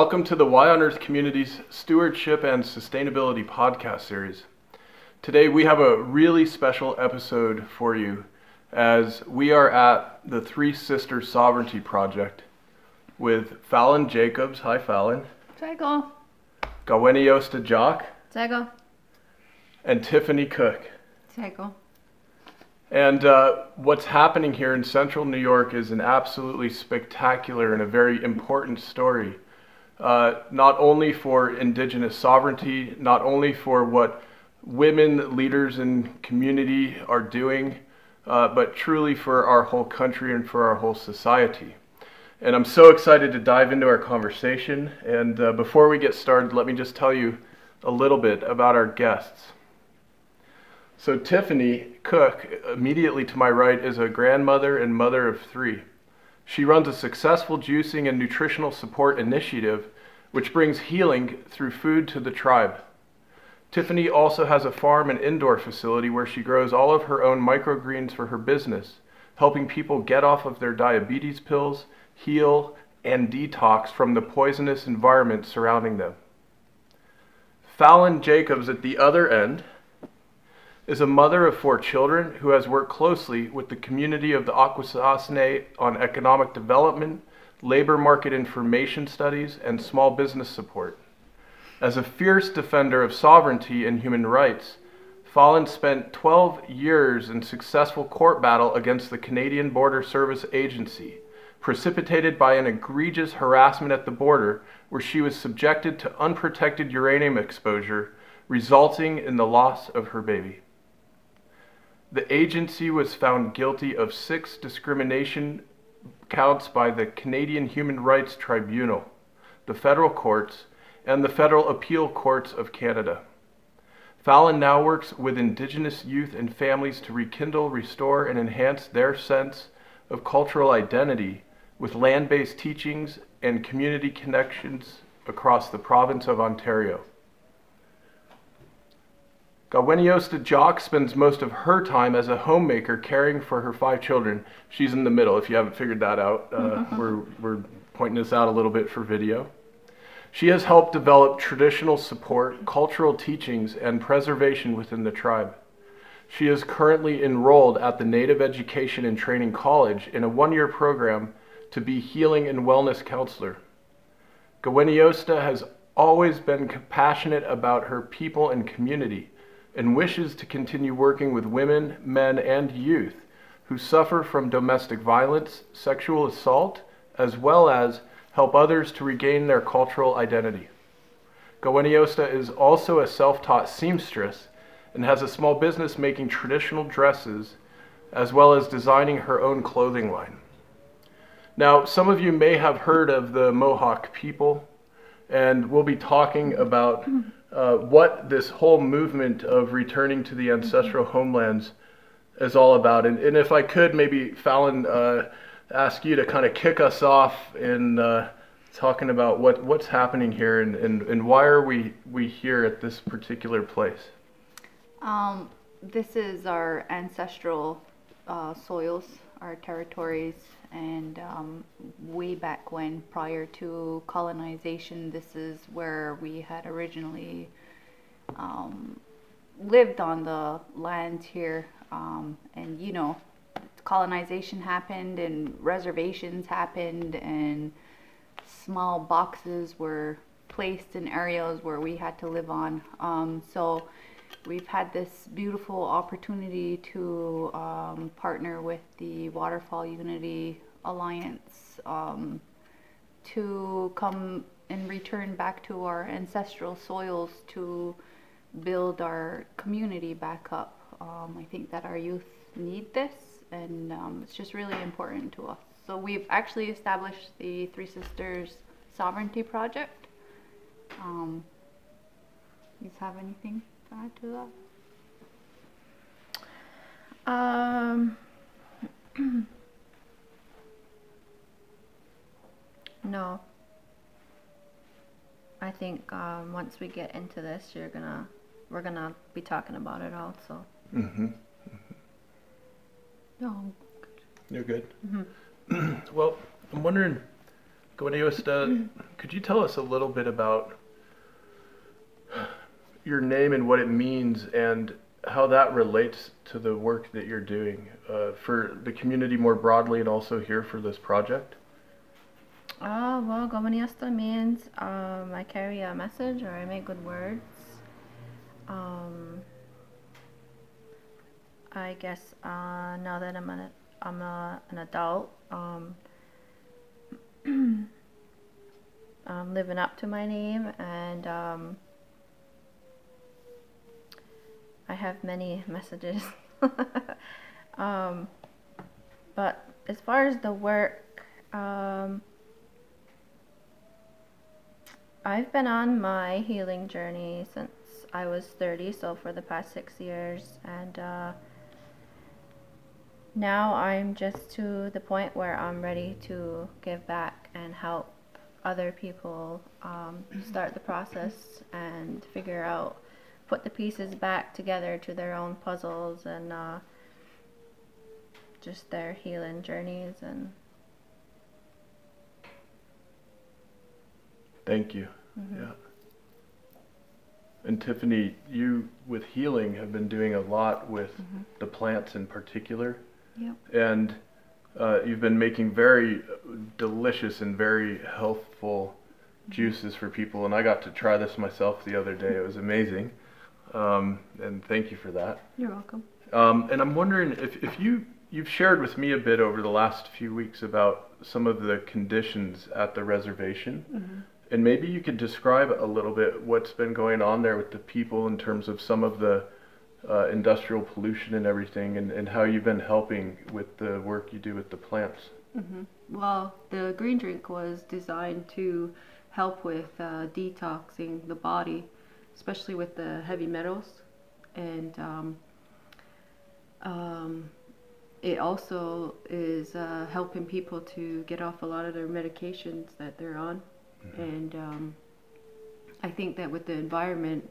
Welcome to the Y on Earth Community's Stewardship and Sustainability podcast series. Today we have a really special episode for you as we are at the Three Sisters Sovereignty Project with Fallon Jacobs. Hi, Fallon. Czego. Gaweniosta Jock Czego. and Tiffany Cook. Czego. And uh, what's happening here in central New York is an absolutely spectacular and a very important story. Uh, not only for indigenous sovereignty, not only for what women leaders in community are doing, uh, but truly for our whole country and for our whole society. And I'm so excited to dive into our conversation. And uh, before we get started, let me just tell you a little bit about our guests. So, Tiffany Cook, immediately to my right, is a grandmother and mother of three. She runs a successful juicing and nutritional support initiative which brings healing through food to the tribe. Tiffany also has a farm and indoor facility where she grows all of her own microgreens for her business, helping people get off of their diabetes pills, heal, and detox from the poisonous environment surrounding them. Fallon Jacobs at the other end is a mother of four children who has worked closely with the community of the Akwesasne on economic development, labor market information studies, and small business support. As a fierce defender of sovereignty and human rights, Fallon spent 12 years in successful court battle against the Canadian Border Service Agency, precipitated by an egregious harassment at the border where she was subjected to unprotected uranium exposure, resulting in the loss of her baby. The agency was found guilty of six discrimination counts by the Canadian Human Rights Tribunal, the federal courts, and the Federal Appeal Courts of Canada. Fallon now works with Indigenous youth and families to rekindle, restore, and enhance their sense of cultural identity with land based teachings and community connections across the province of Ontario. Gaweniosta Jock spends most of her time as a homemaker caring for her five children. She's in the middle, if you haven't figured that out. Uh, we're, we're pointing this out a little bit for video. She has helped develop traditional support, cultural teachings, and preservation within the tribe. She is currently enrolled at the Native Education and Training College in a one year program to be healing and wellness counselor. Gaweniosta has always been compassionate about her people and community and wishes to continue working with women, men, and youth who suffer from domestic violence, sexual assault, as well as help others to regain their cultural identity. Gaweniosta is also a self taught seamstress and has a small business making traditional dresses as well as designing her own clothing line. Now, some of you may have heard of the Mohawk people, and we'll be talking about uh, what this whole movement of returning to the ancestral homelands is all about. And, and if I could, maybe Fallon, uh, ask you to kind of kick us off in uh, talking about what, what's happening here and, and, and why are we, we here at this particular place? Um, this is our ancestral uh, soils, our territories, and um, way back when, prior to colonization, this is where we had originally um, lived on the land here. Um, and you know, colonization happened, and reservations happened, and small boxes were placed in areas where we had to live on. Um, so we've had this beautiful opportunity to um, partner with the Waterfall Unity Alliance um, to come and return back to our ancestral soils to build our community back up. Um, I think that our youth need this, and um, it's just really important to us. So we've actually established the Three Sisters Sovereignty Project. Um, you have anything to add to that? Um, no. I think um, once we get into this, you're gonna, we're gonna be talking about it also. Mm-hmm. No. You're good. well, I'm wondering, Gaweniosta, could you tell us a little bit about your name and what it means and how that relates to the work that you're doing uh, for the community more broadly and also here for this project? Oh, well, Gaweniosta means um, I carry a message or I make good words. Um, I guess uh, now that I'm an, I'm a, an adult, um, I'm living up to my name and um, I have many messages. um, but as far as the work, um, I've been on my healing journey since I was 30, so for the past six years, and uh, now I'm just to the point where I'm ready to give back and help other people um, start the process and figure out, put the pieces back together to their own puzzles and uh, just their healing journeys and Thank you. Yeah. And Tiffany, you with healing have been doing a lot with the plants in particular, Yep. and uh, you've been making very delicious and very healthful juices for people. And I got to try this myself the other day. It was amazing, um, and thank you for that. you're welcome. Um, and I'm wondering if, if you you've shared with me a bit over the last few weeks about some of the conditions at the reservation, and maybe you could describe a little bit what's been going on there with the people in terms of some of the uh, industrial pollution and everything, and, and how you've been helping with the work you do with the plants. Well, the green drink was designed to help with uh, detoxing the body, especially with the heavy metals, and um, um, it also is uh, helping people to get off a lot of their medications that they're on. And um, I think that with the environment,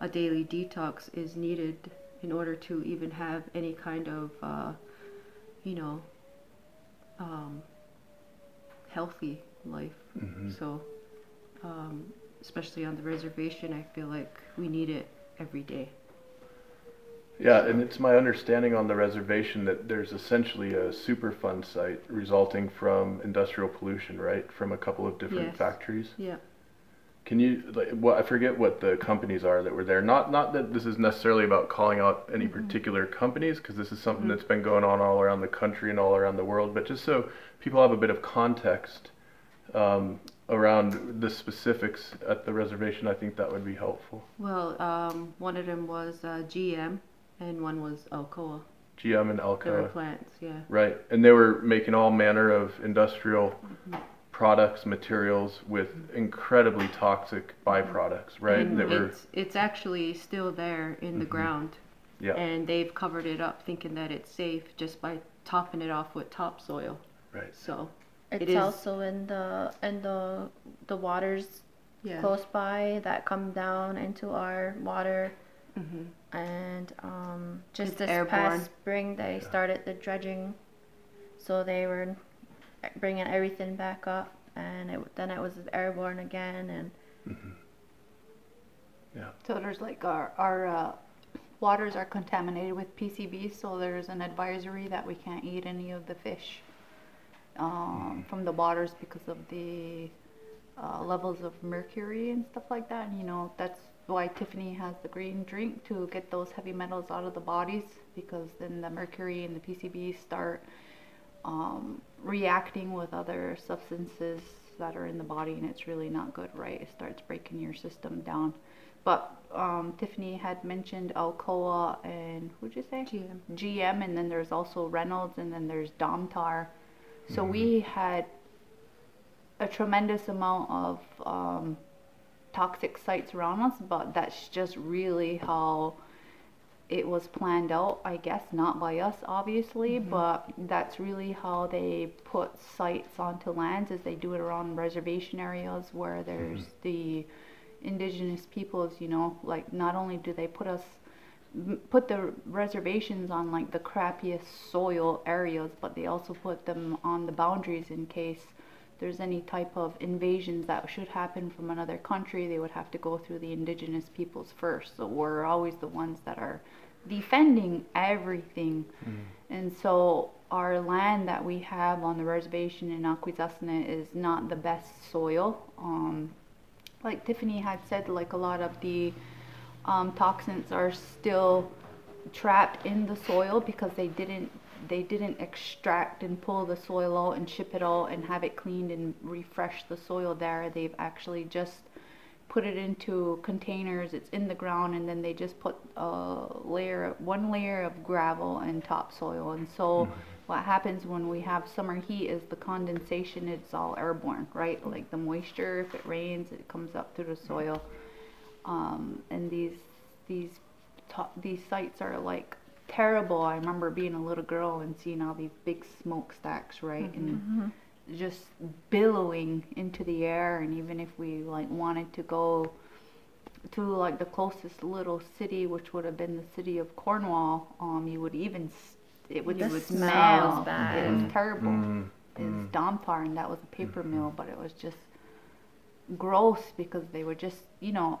a daily detox is needed in order to even have any kind of, uh, you know, um, healthy life. So, um, especially on the reservation, I feel like we need it every day. Yeah, and it's my understanding on the reservation that there's essentially a Superfund site resulting from industrial pollution, right, from a couple of different Yes. factories. Yeah. Can you, like, well, I forget what the companies are that were there. Not, not that this is necessarily about calling out any particular companies, because this is something that's been going on all around the country and all around the world. But just so people have a bit of context um, around the specifics at the reservation, I think that would be helpful. Well, um, one of them was uh, GM, and one was Alcoa. GM and They were plants, yeah. right? And they were making all manner of industrial mm-hmm. products, materials with mm-hmm. incredibly toxic byproducts, right? And that were, it's it's actually still there in the ground, yeah, and they've covered it up, thinking that it's safe just by topping it off with topsoil. right. So, It's It is- also in the in the the waters yeah. close by that come down into our water. Mhm. And um, just It's this airborne. past spring, they started the dredging, so they were bringing everything back up, and it, then it was airborne again, and Yeah. So there's like our, our uh, waters are contaminated with PCBs, so there's an advisory that we can't eat any of the fish um, from the waters because of the uh, levels of mercury and stuff like that. And you know, that's why Tiffany has the green drink to get those heavy metals out of the bodies because then the mercury and the PCBs start um, reacting with other substances that are in the body and it's really not good, right? It starts breaking your system down. But um, Tiffany had mentioned Alcoa and who'd you say? GM. GM, and then there's also Reynolds, and then there's Domtar. So we had a tremendous amount of um, toxic sites around us, but that's just really how it was planned out, I guess, not by us, obviously, mm-hmm. but that's really how they put sites onto lands, as they do it around reservation areas where there's mm-hmm. the indigenous peoples, you know, like not only do they put us put the reservations on like the crappiest soil areas, but they also put them on the boundaries in case there's any type of invasions that should happen from another country, they would have to go through the indigenous peoples first. So we're always the ones that are defending everything. And so our land that we have on the reservation in Akwesasne is not the best soil. Um, like Tiffany had said, like a lot of the um, toxins are still trapped in the soil because they didn't they didn't extract and pull the soil out and ship it out and have it cleaned and refresh the soil there. They've actually just put it into containers. It's in the ground, and then they just put a layer, one layer of gravel and topsoil. And so, what happens when we have summer heat is the condensation. It's all airborne, right? Like the moisture, if it rains, it comes up through the soil. Um, and these these to- these sites are like terrible. I remember being a little girl and seeing all these big smokestacks, right? And just billowing into the air. And even if we like wanted to go to like the closest little city which would have been the city of Cornwall um you would even it would The you would smell smell was bad. it was terrible. Mm, it was Domtar and that was a paper mill but it was just gross because they were just you know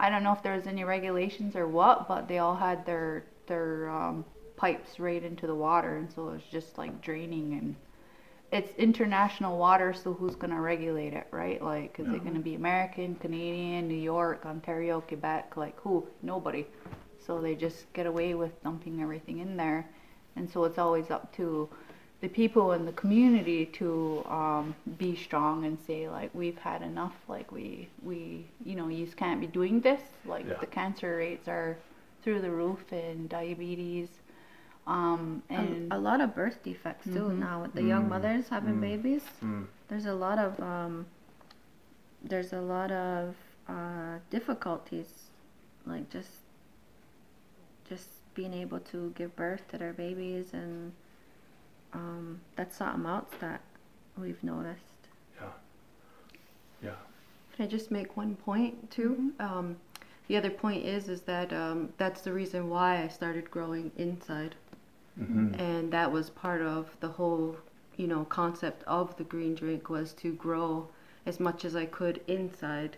I don't know if there was any regulations or what but they all had their their um, pipes right into the water and so it was just like draining and it's international water, so who's going to regulate it, right? Like, is it going to be American, Canadian, New York, Ontario, Quebec? Like, who? Nobody. So they just get away with dumping everything in there. And so it's always up to the people in the community to um, be strong and say, like, we've had enough. Like, we, we, you know, you can't be doing this. Like, Yeah. the cancer rates are through the roof and diabetes. Um, and a, a lot of birth defects too Mhm. now with the young mothers having babies. mm. There's a lot of um, there's a lot of uh, difficulties, like just just being able to give birth to their babies, and um, that's something else that we've noticed. Yeah. Yeah. Can I just make one point too? Um, the other point is is that um, that's the reason why I started growing inside, Mhm. and that was part of the whole, you know, concept of the green drink was to grow as much as I could inside,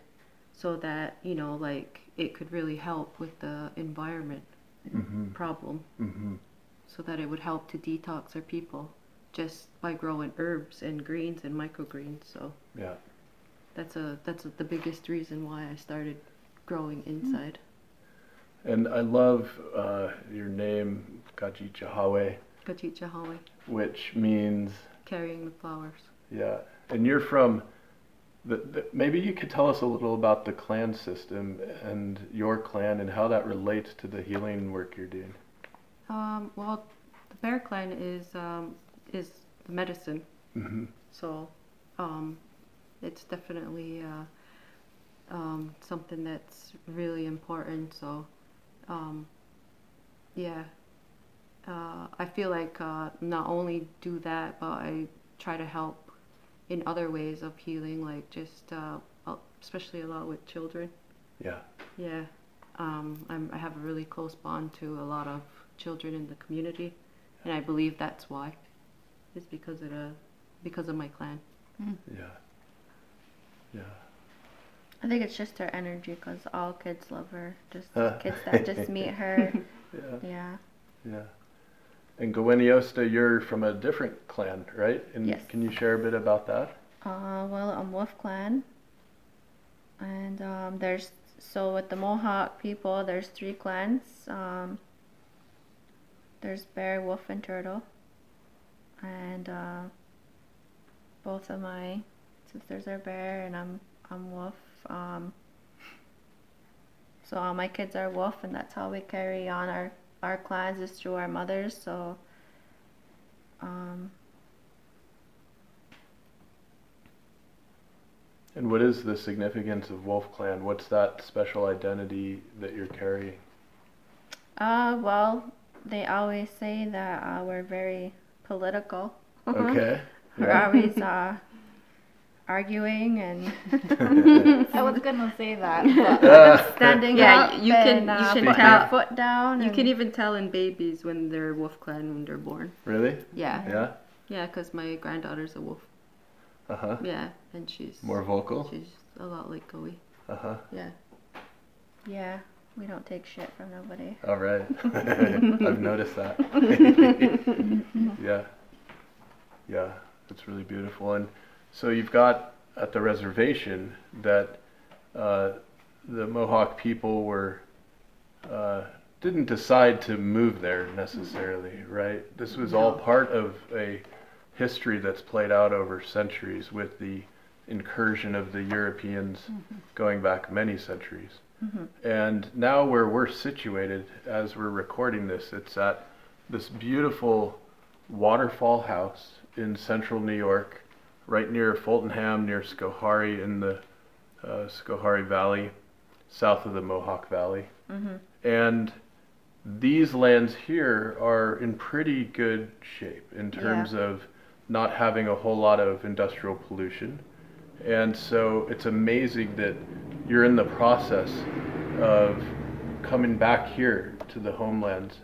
so that you know, like it could really help with the environment Mhm. problem, Mhm. so that it would help to detox our people just by growing herbs and greens and microgreens. So Yeah. that's a that's the biggest reason why I started growing inside. And I love uh, your name, Kaji Chahawe, Kachicha Hawe, which means carrying the flowers. Yeah, and you're from. The, the, maybe you could tell us a little about the clan system and your clan and how that relates to the healing work you're doing. Um, well, the Bear Clan is um, is the medicine, Mm-hmm. so um, it's definitely uh, um, something that's really important. So, um, yeah, uh, I feel like uh, not only do that, but I try to help in other ways of healing, like just uh, especially a lot with children. Yeah. Yeah, um, I'm, I have a really close bond to a lot of children in the community, and I believe that's why. It's because of the, because of my clan. Yeah. Yeah. I think it's just her energy because all kids love her. Just Huh. kids that just meet her. Yeah. yeah. Yeah. And Gaweniosta, you're from a different clan, right? And Yes. can you share a bit about that? Uh, well, I'm Wolf Clan, and um, there's so with the Mohawk people, there's three clans. Um, there's Bear, Wolf, and Turtle, and uh, both of my sisters are Bear, and I'm I'm Wolf. Um, so all my kids are Wolf, and that's how we carry on our our clans is through our mothers. So. Um, And what is the significance of Wolf Clan? What's that special identity that you're carrying? Uh, well, they always say that uh, we're very political. Okay. We're always uh, arguing and I was gonna say that. But Uh, standing Yeah, up you can- and you uh, can putting tell- our foot down. You can even tell in babies when they're Wolf Clan when they're born. really? Yeah, Yeah. yeah, because my granddaughter's a wolf. Uh huh. Yeah, and she's More vocal. She's a lot like Goey. Uh huh. Yeah. Yeah, we don't take shit from nobody. All right. I've noticed that. yeah. Yeah, it's really beautiful. And so you've got at the reservation that uh, the Mohawk people were uh, didn't decide to move there necessarily, right? This was all part of a history that's played out over centuries with the incursion of the Europeans going back many centuries. And now where we're situated as we're recording this, it's at this beautiful waterfall house in central New York, right near Fultonham, near Schoharie in the uh, Schoharie Valley, south of the Mohawk Valley. And these lands here are in pretty good shape in terms of not having a whole lot of industrial pollution. And so it's amazing that you're in the process of coming back here to the homelands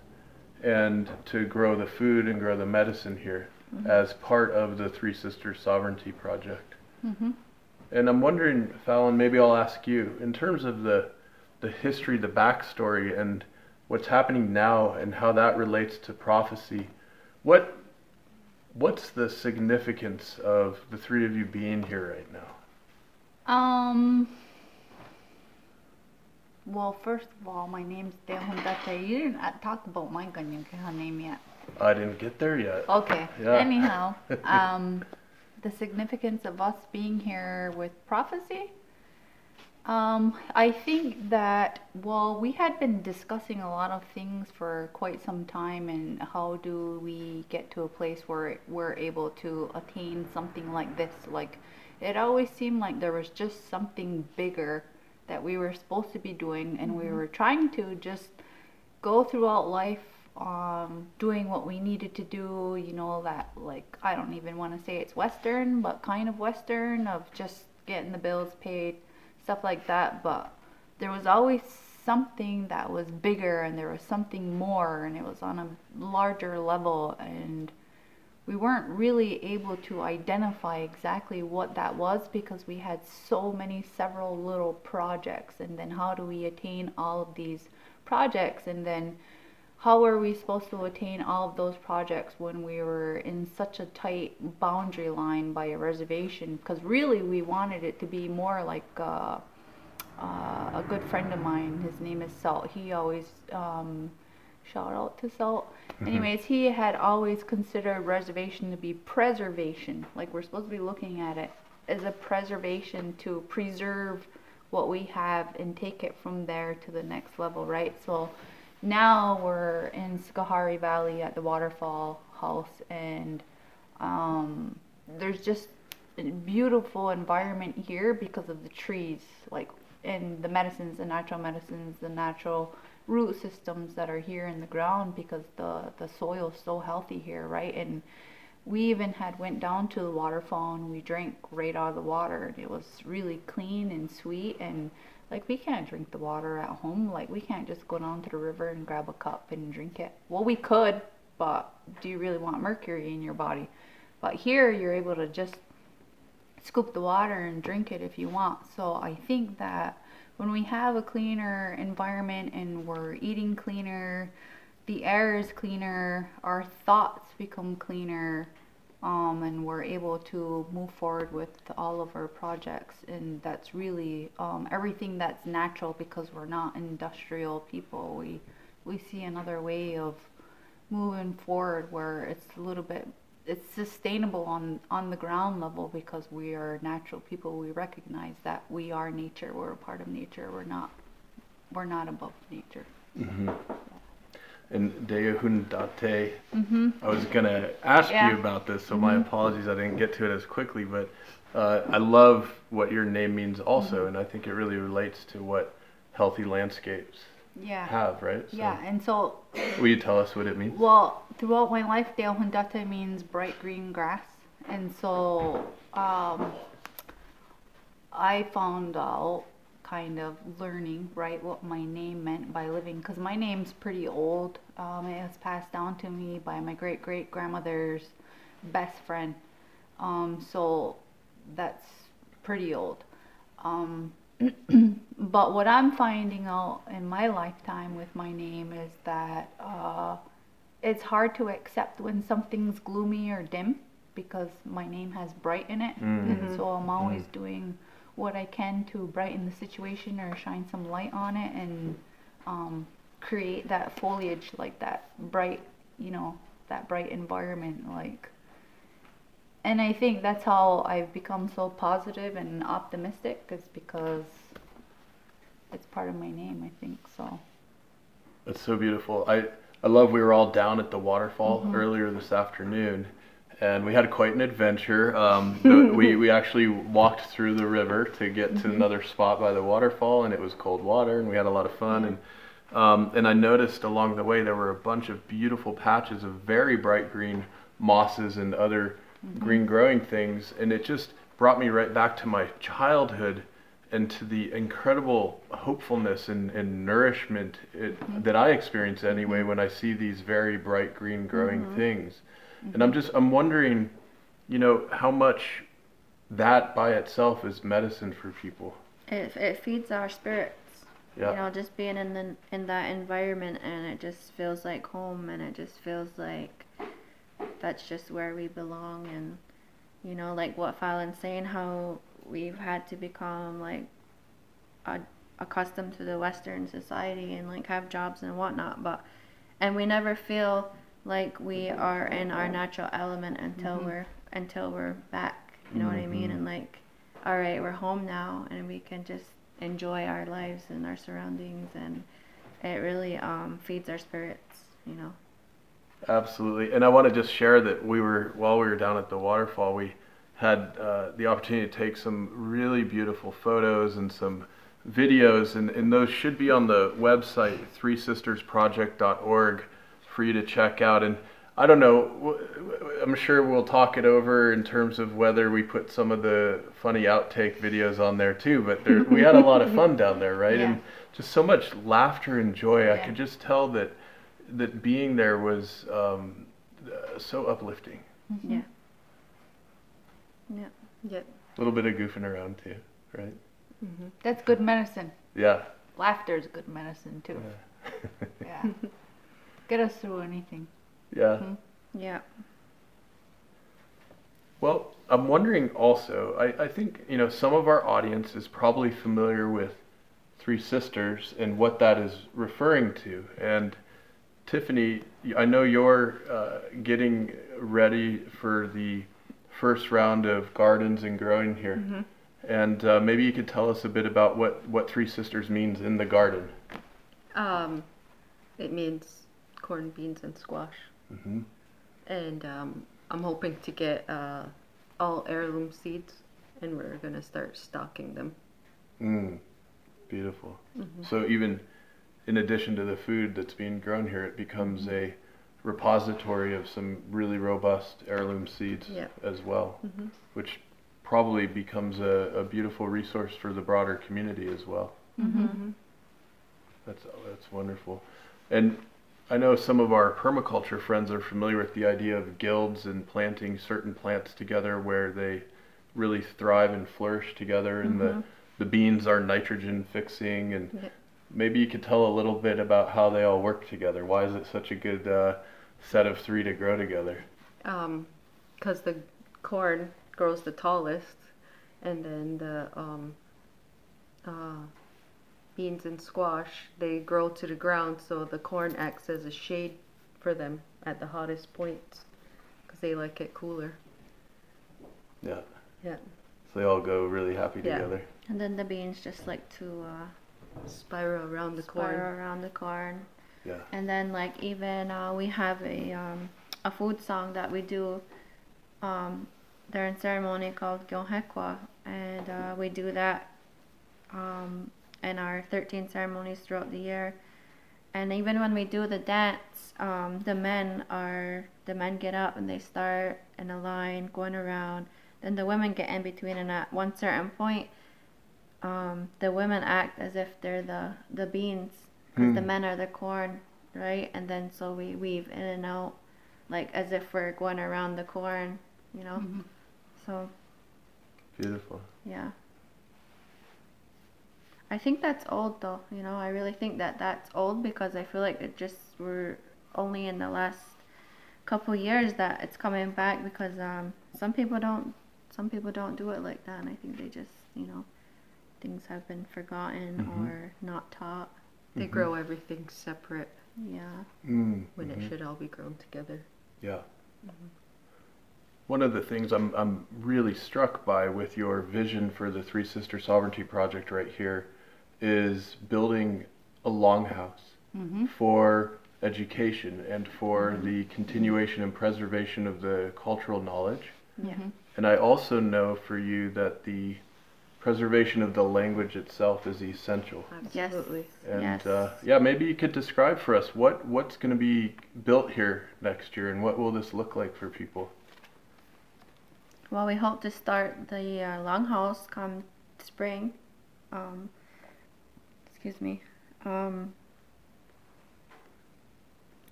and to grow the food and grow the medicine here as part of the Three Sisters Sovereignty Project. And I'm wondering, Fallon, maybe I'll ask you, in terms of the, the history, the backstory, and what's happening now and how that relates to prophecy, what what's the significance of the three of you being here right now? Um. Well, first of all, my name's Dehundate. You didn't uh, talk about my Ganyankeha name yet. I didn't get there yet. Okay. Yeah. Anyhow, um, the significance of us being here with prophecy. Um, I think that well, we had been discussing a lot of things for quite some time, and how do we get to a place where we're able to attain something like this? Like, it always seemed like there was just something bigger that we were supposed to be doing, and we were trying to just go throughout life um, doing what we needed to do, you know, that like I don't even want to say it's Western, but kind of Western of just getting the bills paid, stuff like that. But there was always something that was bigger and there was something more and it was on a larger level and we weren't really able to identify exactly what that was because we had so many several little projects and then how do we attain all of these projects and then how were we supposed to attain all of those projects when we were in such a tight boundary line by a reservation? Because really we wanted it to be more like uh, uh, a good friend of mine. His name is salt. He always um, shout out to salt. Anyways he had always considered reservation to be preservation. Like we're supposed to be looking at it as a preservation to preserve what we have and take it from there to the next level right? So now we're in Schoharie Valley at the waterfall house and um, there's just a beautiful environment here because of the trees like and the medicines the natural medicines the natural root systems that are here in the ground because the the soil is so healthy here right? And we even had went down to the waterfall and we drank right out of the water and it was really clean and sweet and like we can't drink the water at home. Like we can't just go down to the river and grab a cup and drink it. Well we could but do you really want mercury in your body? But here you're able to just scoop the water and drink it if you want. So i think that when we have a cleaner environment and we're eating cleaner the air is cleaner our thoughts become cleaner um, and we're able to move forward with all of our projects. And that's really um, everything that's natural because we're not industrial people. We we see another way of moving forward where it's a little bit it's sustainable on on the ground level because we are natural people. We recognize that we are nature. We're a part of nature. We're not we're not above nature And Dehundate, I was gonna ask Yeah. you about this, so my apologies I didn't get to it as quickly, but uh, I love what your name means also, and I think it really relates to what healthy landscapes yeah have, right? So, yeah and so Will you tell us what it means? Well, throughout my life, Dehundate means bright green grass. And so um, I found out, kind of learning, right, what my name meant by living. Because my name's pretty old. Um, it was passed down to me by my great great grandmother's best friend. Um, so that's pretty old. Um, but what I'm finding out in my lifetime with my name is that uh, it's hard to accept when something's gloomy or dim because my name has bright in it. And so I'm always doing what I can to brighten the situation or shine some light on it and um, create that foliage, like that bright, you know, that bright environment. Like, and I think that's how I've become so positive and optimistic is because it's part of my name, I think. So, That's so beautiful. I I love we were all down at the waterfall Mm-hmm. earlier this afternoon, and we had quite an adventure. Um, we we actually walked through the river to get Mm-hmm. to another spot by the waterfall, and it was cold water, and we had a lot of fun. And um, and I noticed along the way there were a bunch of beautiful patches of very bright green mosses and other green growing things, and it just brought me right back to my childhood and to the incredible hopefulness and, and nourishment it, that I experience anyway when I see these very bright green growing things. And I'm just I'm wondering, you know, how much that by itself is medicine for people. It, it feeds our spirits. Yeah. You know, just being in the in that environment and it just feels like home and it just feels like that's just where we belong and you know, like what Fallon's saying, how we've had to become like a, accustomed to the Western society and like have jobs and whatnot, but and we never feel like we are in our natural element until we're until we're back. You know what I mean? And like, all right, we're home now, and we can just enjoy our lives and our surroundings, and it really um, feeds our spirits. You know. Absolutely. And I want to just share that we were, while we were down at the waterfall, we had uh, the opportunity to take some really beautiful photos and some videos, and, and those should be on the website, threesistersproject.org, for you to check out. And I don't know, I'm sure we'll talk it over in terms of whether we put some of the funny outtake videos on there too, but there, we had a lot of fun down there, right? Yeah. And just so much laughter and joy. I could just tell that that being there was um, uh, so uplifting. Yeah. Yeah. Yep. A little bit of goofing around too, right? Mm-hmm. that's good medicine. Yeah. Laughter is good medicine too. Yeah. Get us through anything. Yeah. Yeah. Well, I'm wondering also, I, I think, you know, some of our audience is probably familiar with Three Sisters and what that is referring to. And Tiffany, I know you're uh, getting ready for the first round of gardens and growing here. And uh, maybe you could tell us a bit about what, what Three Sisters means in the garden. Um, it means corn, beans, and squash. hmm And um, I'm hoping to get uh, all heirloom seeds, and we're gonna start stocking them. Mm, beautiful. So even in addition to the food that's being grown here, it becomes a repository of some really robust heirloom seeds Yeah. as well, which probably becomes a, a beautiful resource for the broader community as well. That's that's wonderful. And I know some of our permaculture friends are familiar with the idea of guilds and planting certain plants together where they really thrive and flourish together and the the beans are nitrogen fixing and Yeah. maybe you could tell a little bit about how they all work together. Why is it such a good uh, set of three to grow together? Um, cause the corn grows the tallest, and then the um, uh, beans and squash they grow to the ground, so the corn acts as a shade for them at the hottest points, cause they like it cooler. Yeah. Yeah. So they all go really happy Yeah. together. And then the beans just like to uh, Spiral around the spiral corn. Spiral around the corn. Yeah. And then like even uh, we have a um, a food song that we do um, during ceremony called Gyohekwa, and uh, we do that um, in our 13 ceremonies throughout the year. And even when we do the dance, um, the men are the men get up and they start in a line going around. Then the women get in between, and at one certain point, um, the women act as if they're the the beans, because the Hmm. men are the corn, right? And then so we weave in and out, like as if we're going around the corn, you know. So Beautiful. Yeah. I think that's old though, you know. I really think that that's old because I feel like it just we're only in the last couple years that it's coming back because um some people don't some people don't do it like that and I think they just, you know, things have been forgotten Mhm. or not taught. They Mhm. grow everything separate Yeah. Mm, when it should all be grown together. Yeah. One of the things I'm, I'm really struck by with your vision for the Three Sister Sovereignty Project right here is building a longhouse Mm-hmm. for education and for the continuation and preservation of the cultural knowledge. Yeah. And I also know for you that the preservation of the language itself is essential. Absolutely. And Yes. uh, yeah, maybe you could describe for us what, what's going to be built here next year and what will this look like for people? Well, we hope to start the uh, longhouse come spring. Um, excuse me. Um,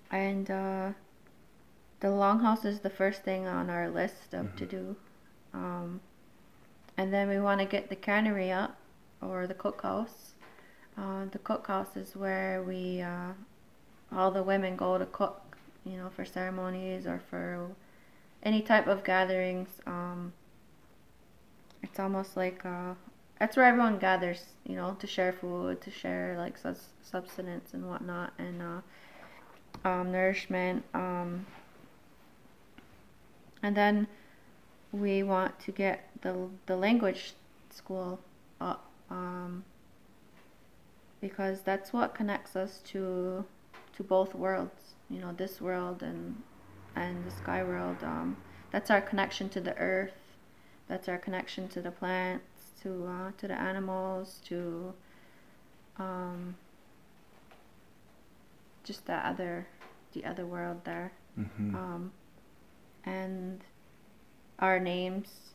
and uh, the longhouse is the first thing on our list of to do. Um, and then we want to get the cannery up or the cookhouse. Uh, the cookhouse is where we uh, all the women go to cook, you know, for ceremonies or for any type of gatherings. Um, it's almost like uh, that's where everyone gathers, you know, to share food, to share like sus- substance and whatnot, and uh, um, nourishment. Um, and then we want to get the the language school up um, because that's what connects us to to both worlds. You know, this world and and the sky world. Um, that's our connection to the earth. That's our connection to the plants, to uh, to the animals, to um, just the other the other world there. Mm-hmm. Um, and our names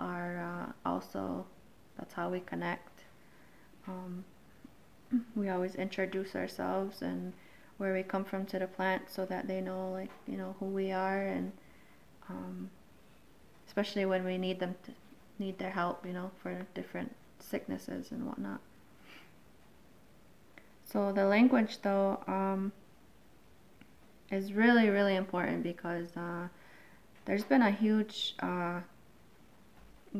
are uh, also that's how we connect. Um, we always introduce ourselves and where we come from to the plant so that they know like you know who we are and um, especially when we need them to need their help you know for different sicknesses and whatnot so the language though um, is really really important because uh, there's been a huge uh,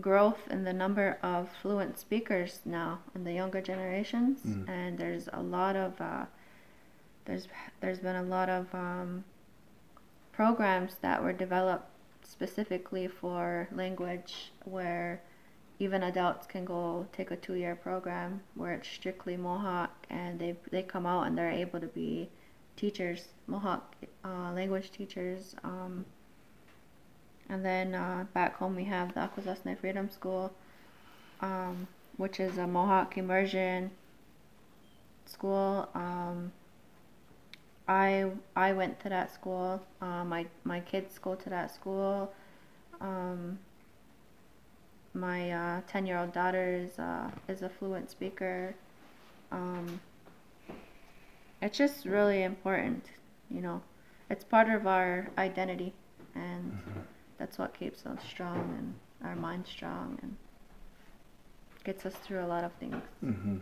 growth in the number of fluent speakers now in the younger generations Mm. and there's a lot of uh, there's there's been a lot of um, programs that were developed specifically for language where even adults can go take a two-year program where it's strictly Mohawk and they they come out and they're able to be teachers Mohawk uh, language teachers um, and then uh, back home we have the Akwesasne Freedom School um, which is a Mohawk immersion school um, I I went to that school. Uh, my my kids go to that school. Um, my ten year old daughter is uh, is a fluent speaker. Um, it's just really important, you know. It's part of our identity, and that's what keeps us strong and our mind strong and gets us through a lot of things. Mm-hmm.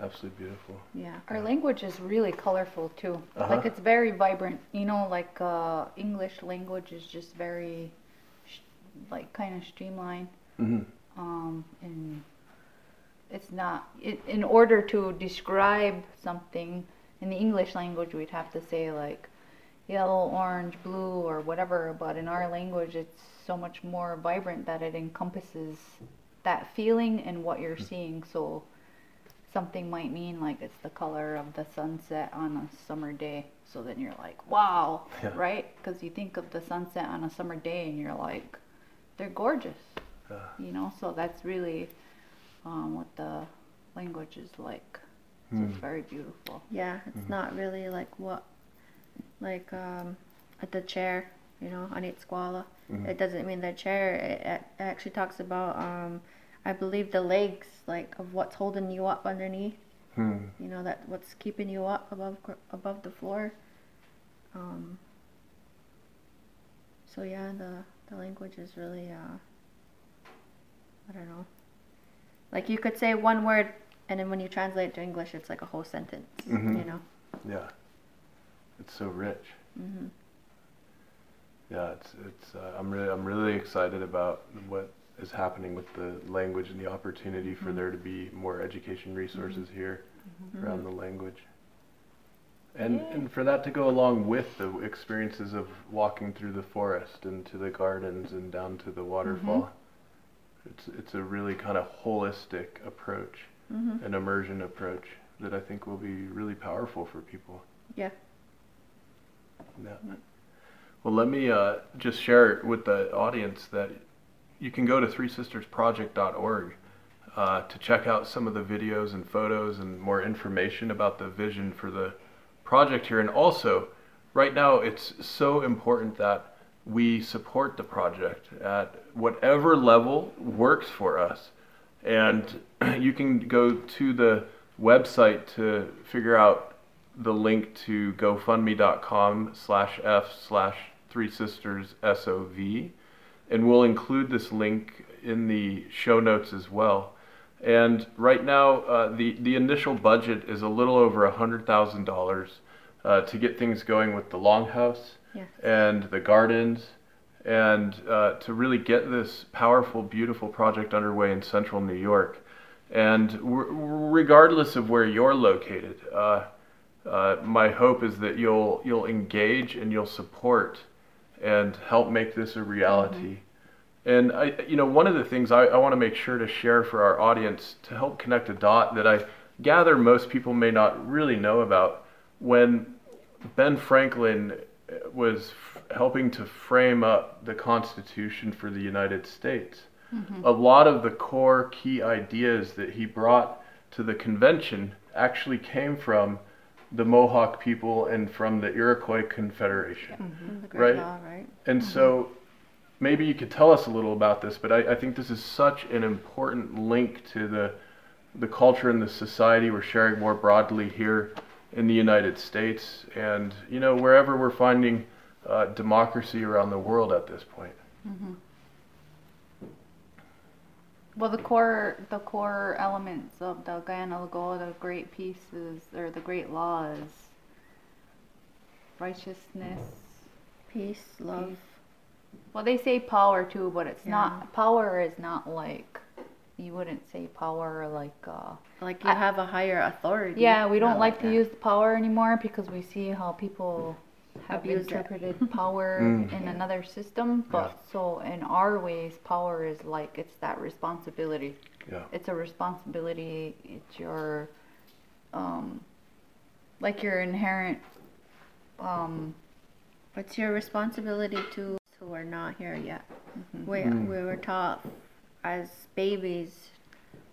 Absolutely beautiful. Yeah. Our language is really colorful too. Uh-huh. Like it's very vibrant. You know, like uh, English language is just very, sh- like kind of streamlined. Mm-hmm. Um, and it's not. It, in order to describe something in the English language, we'd have to say like yellow, orange, blue, or whatever. But in our language, it's so much more vibrant that it encompasses that feeling and what you're seeing. So something might mean like it's the color of the sunset on a summer day. So then you're like, wow, Yeah. right? Because you think of the sunset on a summer day and you're like, they're gorgeous, Uh, you know? So that's really um, what the language is like. So Hmm. it's very beautiful. Yeah, it's not really like what, like um, at the chair, you know, on each squala. Mhm. It doesn't mean the chair. It, it actually talks about, um, I believe, the legs, like of what's holding you up underneath. hmm. You know that what's keeping you up above above the floor. Um, so yeah, the the language is really uh, I don't know. Like you could say one word, and then when you translate it to English, it's like a whole sentence. Mhm. You know. Yeah. It's so rich. hmm Yeah, it's it's. Uh, I'm really I'm really excited about what is happening with the language and the opportunity for Mhm. there to be more education resources here Mm-hmm. around the language. And Yeah. and for that to go along with the experiences of walking through the forest and to the gardens and down to the waterfall. It's it's a really kind of holistic approach, hmm an immersion approach that I think will be really powerful for people. Yeah. Yeah. Well, let me uh, just share with the audience that you can go to threesistersproject.org uh, to check out some of the videos and photos and more information about the vision for the project here. And also, right now, it's so important that we support the project at whatever level works for us. And you can go to the website to figure out the link to gofundme.com slash f slash three sisters sov and we'll include this link in the show notes as well and right now uh, the, the initial budget is a little over a hundred thousand dollars uh, to get things going with the longhouse Yes. and the gardens and uh, to really get this powerful beautiful project underway in central new york and regardless of where you're located uh, uh, my hope is that you'll you'll engage and you'll support and help make this a reality. And I, you know, one of the things I, I want to make sure to share for our audience to help connect a dot that I gather most people may not really know about. When Ben Franklin uh, was f- helping to frame up the Constitution for the United States, a lot of the core key ideas that he brought to the convention actually came from the Mohawk people and from the Iroquois Confederation. Mm-hmm. Great Right. law, right? And mm-hmm. so maybe you could tell us a little about this, but I, I think this is such an important link to the the culture and the society we're sharing more broadly here in the United States and you know wherever we're finding uh, democracy around the world at this point. Mm-hmm. Well, the core, the core elements of the Guyana Lagoa, the great pieces or the great laws, righteousness. Peace, love. Peace. Well, they say power too, but it's Yeah. not. Power is not like you wouldn't say power like. uh Like you I- have a higher authority. Yeah, we don't not like to that. use power anymore because we see how people have Abuse it. interpreted power Mm. in another system. But so in our ways, power is like it's that responsibility. Yeah. It's a responsibility. It's your, um, like your inherent, um, It's your responsibility to who are not here yet. Mm-hmm. We Mm. we were taught as babies,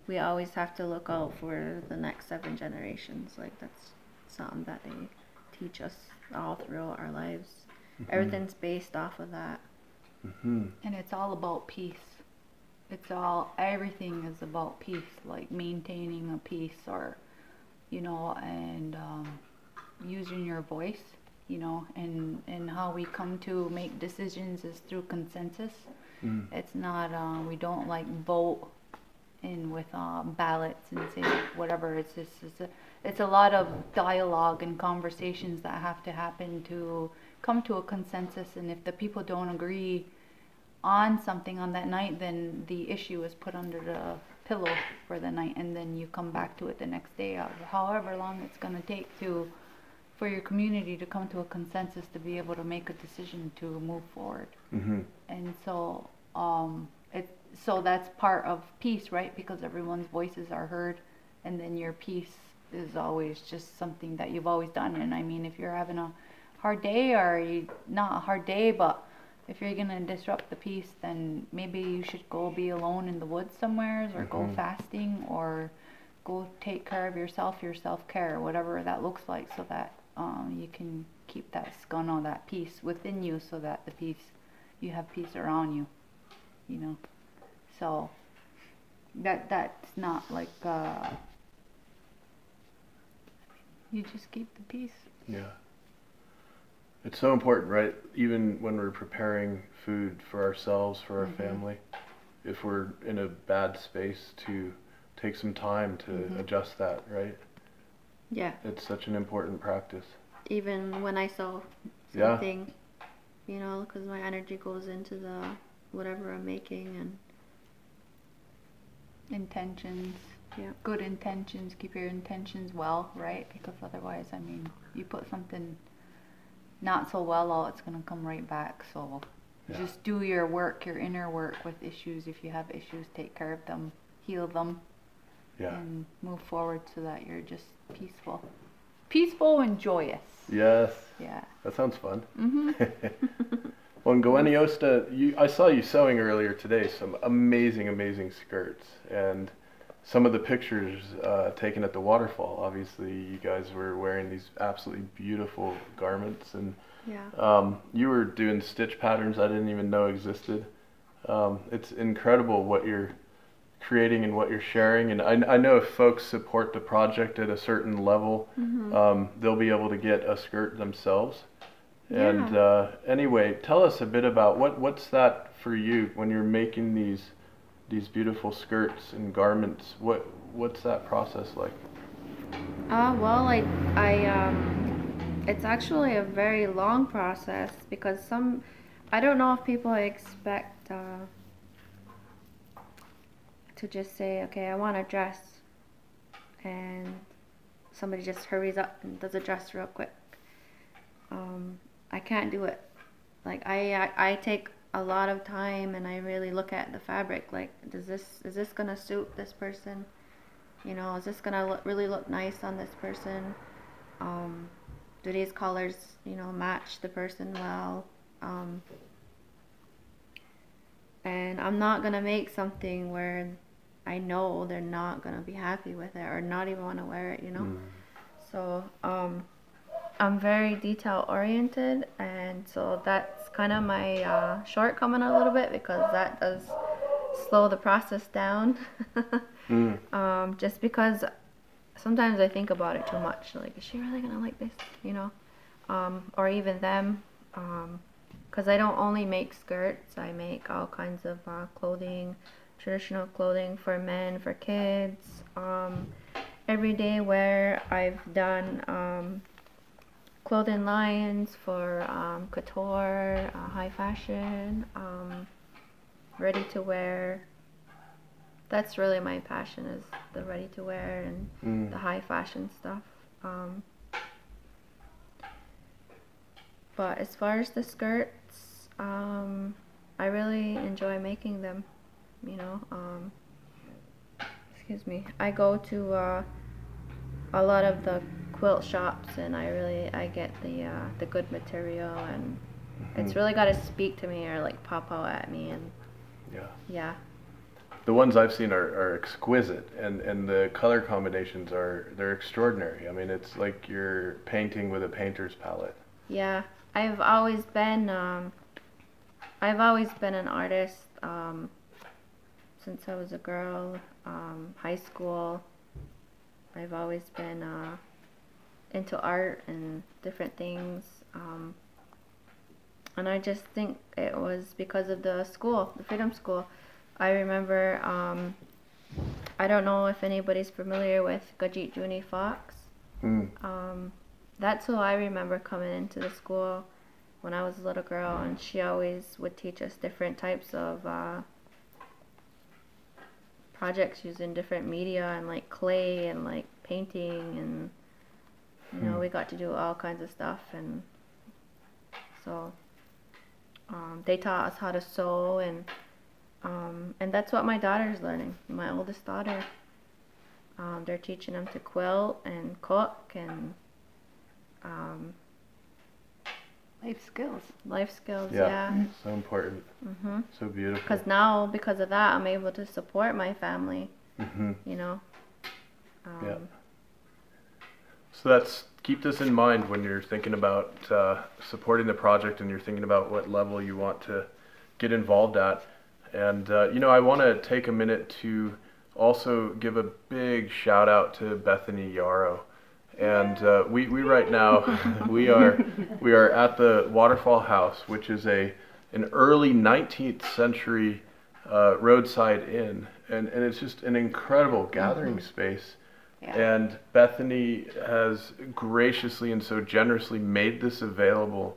we always have to look out for the next seven generations. Like that's something that they teach us all throughout our lives. Everything's based off of that. hmm and it's all about peace. It's all everything is about peace, like maintaining a peace, or you know, and um, using your voice. You know, and and how we come to make decisions is through consensus. Mm. It's not uh, we don't like vote in with uh, ballots and say whatever. It's just it's a, it's a lot of dialogue and conversations that have to happen to come to a consensus. And if the people don't agree on something on that night, then the issue is put under the pillow for the night, and then you come back to it the next day. However long it's going to take to for your community to come to a consensus to be able to make a decision to move forward hmm and so um so that's part of peace right? Because everyone's voices are heard and then your peace is always just something that you've always done. And i mean if you're having a hard day or you, not a hard day but if you're going to disrupt the peace then maybe you should go be alone in the woods somewheres or go Mhm. fasting or go take care of yourself your self-care whatever that looks like so that um, you can keep that skana that peace within you so that the peace you have peace around you you know so that that's not like uh you just keep the peace Yeah. It's so important, right? Even when we're preparing food for ourselves, for our Mhm. family, if we're in a bad space to take some time to Mhm. adjust that, right? Yeah. It's such an important practice. Even when I sew Yeah. something, you know, because my energy goes into the whatever I'm making, and Intentions. Yeah. Good intentions. Keep your intentions well, right? Because otherwise, I mean, you put something not so well out, it's gonna come right back. So Yeah. just do your work, your inner work with issues. If you have issues, take care of them, heal them, Yeah. and move forward so that you're just peaceful, peaceful and joyous. Yes. Yeah. That sounds fun. Mhm. Well, in Gaweniosta, you, I saw you sewing earlier today some amazing, amazing skirts. And some of the pictures uh, taken at the waterfall, obviously, you guys were wearing these absolutely beautiful garments. And yeah. um, you were doing stitch patterns I didn't even know existed. Um, it's incredible what you're creating and what you're sharing. And I, I know if folks support the project at a certain level, Mm-hmm. um, they'll be able to get a skirt themselves. And Yeah. uh, anyway, tell us a bit about what what's that for you when you're making these these beautiful skirts and garments. What what's that process like? Uh, well, I, I, um, it's actually a very long process because some, I don't know if people expect, uh, to just say, okay, I want a dress, and somebody just hurries up and does a dress real quick. Um, I can't do it. Like I, I, I take a lot of time and I really look at the fabric. Like, does this, is this gonna suit this person? You know, is this gonna look, really look nice on this person? Um, do these colors, you know, match the person well? Um, and I'm not gonna make something where I know they're not gonna be happy with it or not even want to wear it. You know. Mm. So um, I'm very detail oriented, and so that's kind of my uh, shortcoming a little bit because that does slow the process down. Mm. um, just because sometimes I think about it too much. Like, is she really gonna like this? You know, um, or even them. Because I don't only make skirts, I make all kinds of uh, clothing, traditional clothing for men, for kids, um, everyday wear. I've done um, clothing lines for um, couture, uh, high fashion, um, ready to wear. That's really my passion is the ready to wear and Mm. the high fashion stuff. Um, but as far as the skirts, um, I really enjoy making them. You know, um, excuse me. I go to uh, a lot of the quilt shops, and I really I get the uh, the good material, and it's Mhm. really got to speak to me or like pop out at me, and Yeah. yeah, The ones I've seen are, are exquisite, and, and the color combinations are they're extraordinary. I mean, it's like you're painting with a painter's palette. Yeah, I've always been um, I've always been an artist um, since I was a girl, um, high school. I've always been uh, into art and different things, um, and I just think it was because of the school, the Freedom School. I remember um, I don't know if anybody's familiar with Gajit Juni Fox. Mm. Um, that's who I remember coming into the school when I was a little girl, and she always would teach us different types of uh, projects using different media and like clay and like painting, and you know Hmm. we got to do all kinds of stuff, and so um, they taught us how to sew, and um, and that's what my daughter's learning. My oldest daughter. Um, they're teaching them to quilt and cook and um, Life skills. life skills. Yeah. Yeah. So important, Mhm. so beautiful. Because now, because of that, I'm able to support my family. hmm You know. Um, Yeah. So that's keep this in mind when you're thinking about uh, supporting the project and you're thinking about what level you want to get involved at. And uh, you know, I want to take a minute to also give a big shout out to Bethany Yarrow. And uh, we, we right now we are we are at the Waterfall House, which is a an early 19th century uh, roadside inn, and and it's just an incredible gathering space. Yeah. And Bethany has graciously and so generously made this available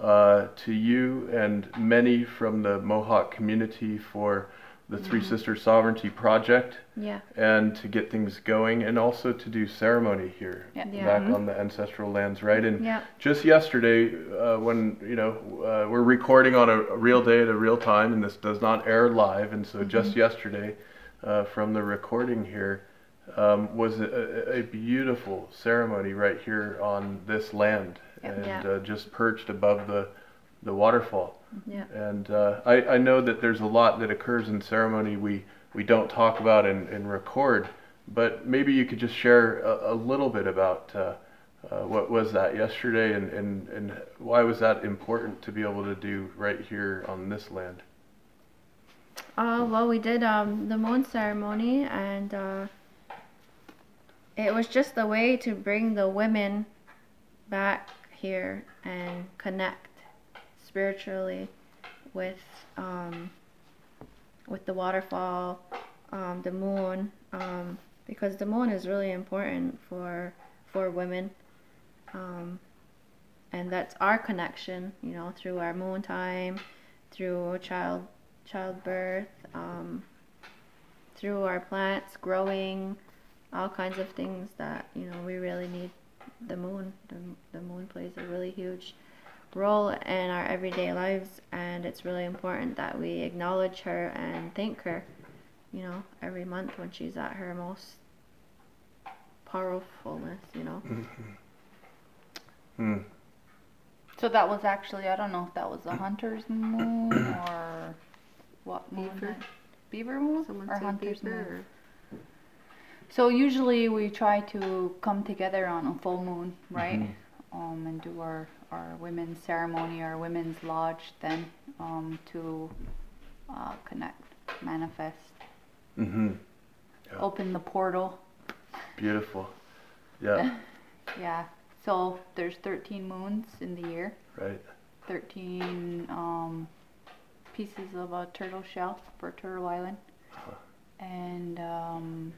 uh, to you and many from the Mohawk community for the Three Sisters Sovereignty Project Yeah. and to get things going and also to do ceremony here Yeah. Yeah. back on the ancestral lands, right? And Yeah. just yesterday, uh, when you know uh, we're recording on a, a real day at a real time, and this does not air live, and so just yesterday, uh, from the recording here, um, was a, a- a beautiful ceremony right here on this land, Yeah. and Yeah. Uh, just perched above the the waterfall. Yeah. And uh, I, I know that there's a lot that occurs in ceremony we, we don't talk about and, and record, but maybe you could just share a, a little bit about uh, uh, what was that yesterday and, and, and why was that important to be able to do right here on this land? Uh, well, we did um, the moon ceremony, and uh, it was just a way to bring the women back here and connect spiritually with um, with the waterfall, um, the moon, um, because the moon is really important for for women, um, and that's our connection, you know, through our moon time, through child childbirth, um, through our plants growing, all kinds of things that you know we really need the moon. The, the moon plays a really huge role in our everyday lives, and it's really important that we acknowledge her and thank her. You know, every month when she's at her most powerfulness. You know. Hmm. So that was actually I don't know if that was the hunter's moon or what moon? Beaver. Beaver moon Someone or hunter's beaver moon? So usually we try to come together on a full moon, right? Mhm. Um, and do our, our women's ceremony, our women's lodge then, um, to uh, connect, manifest, Mm-hmm. Yeah. open the portal. Beautiful. Yeah, Yeah. So there's 13 moons in the year, right. 13 um, pieces of a turtle shell for Turtle Island, Uh-huh. and um,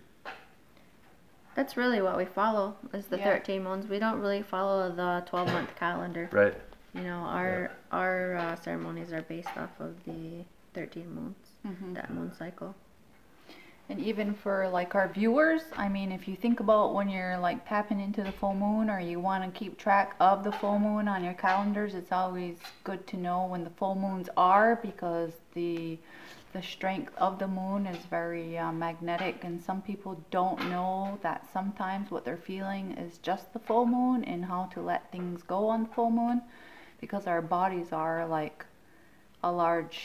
That's really what we follow is the Yeah. 13 moons. We don't really follow the 12 month calendar. Right. You know, our our uh, ceremonies are based off of the 13 moons, mhm. that moon cycle. And even for like our viewers, I mean, if you think about when you're like tapping into the full moon or you want to keep track of the full moon on your calendars, it's always good to know when the full moons are because the the strength of the moon is very uh, magnetic and some people don't know that sometimes what they're feeling is just the full moon and how to let things go on the full moon because our bodies are like a large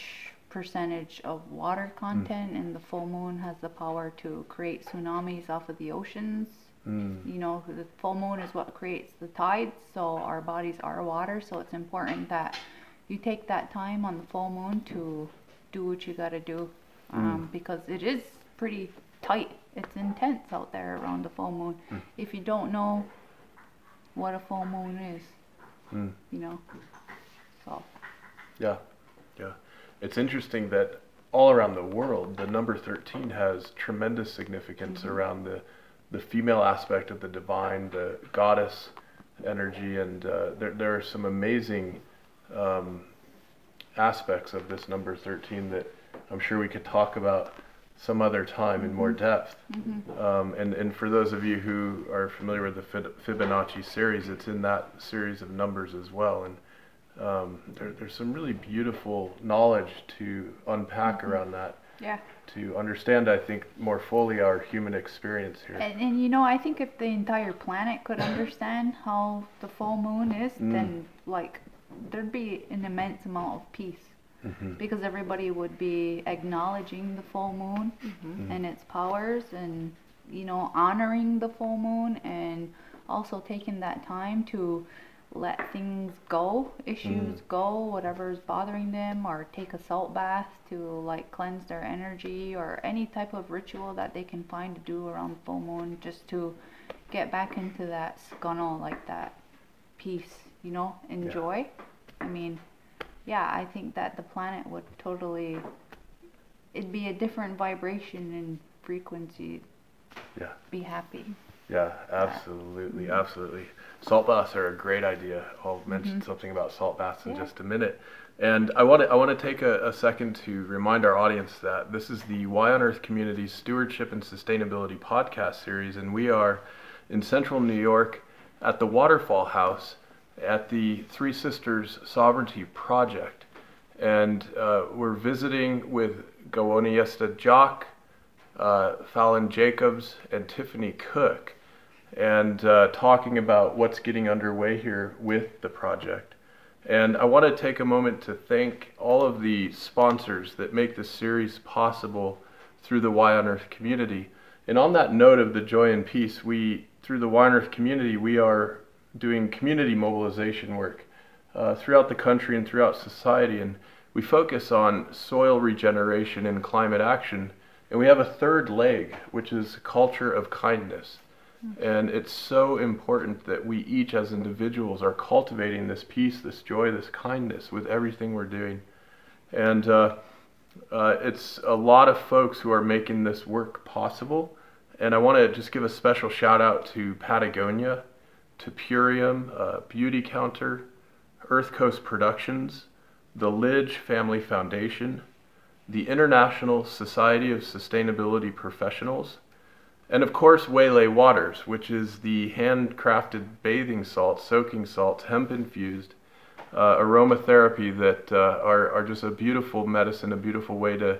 percentage of water content and the full moon has the power to create tsunamis off of the oceans Mm. you know the full moon is what creates the tides so our bodies are water so it's important that you take that time on the full moon to do what you got to do um, because it is pretty tight. It's intense out there around the full moon. If you don't know what a full moon is Mm. you know so Yeah, yeah. It's interesting that all around the world, the number 13 has tremendous significance around the, the female aspect of the divine, the goddess energy, and uh, there, there are some amazing um, aspects of this number 13 that I'm sure we could talk about some other time in more depth. Um, and, and for those of you who are familiar with the Fibonacci series, it's in that series of numbers as well. And um, there, there's some really beautiful knowledge to unpack around that yeah to understand, I think, more fully our human experience here. And, and you know, I think if the entire planet could understand how the full moon is, Mm. then like there'd be an immense amount of peace Mhm. because everybody would be acknowledging the full moon mm-hmm. Mm-hmm. and its powers and you know honoring the full moon and also taking that time to let things go issues mm. go whatever's bothering them or take a salt bath to like cleanse their energy or any type of ritual that they can find to do around full moon just to get back into that scuttle like that peace you know enjoy i mean yeah, I think that the planet would totally it'd be a different vibration and frequency. Yeah. Be happy. Yeah, absolutely, mm-hmm. absolutely. Salt baths are a great idea. I'll mm-hmm. mention something about salt baths in Yeah. just a minute. And I want to I want to take a, a second to remind our audience that this is the Y on Earth Community Stewardship and Sustainability podcast series, and we are in Central New York at the Waterfall House at the Three Sisters Sovereignty Project, and uh, we're visiting with Gaweniosta Jock, uh, Fallon Jacobs, and Tiffany Cook and uh, talking about what's getting underway here with the project. And I want to take a moment to thank all of the sponsors that make this series possible through the Y on Earth community. And on that note of the joy and peace, we, through the Y on Earth community, we are doing community mobilization work uh, throughout the country and throughout society. And we focus on soil regeneration and climate action. And we have a third leg, which is culture of kindness. And it's so important that we each, as individuals, are cultivating this peace, this joy, this kindness with everything we're doing. And uh, uh, it's a lot of folks who are making this work possible. And I want to just give a special shout out to Patagonia, to Purium, uh, Beauty Counter, Earth Coast Productions, the Lidge Family Foundation, the International Society of Sustainability Professionals, and of course, Waylay Waters, which is the handcrafted bathing salt, soaking salts, hemp infused uh, aromatherapy that uh, are, are just a beautiful medicine, a beautiful way to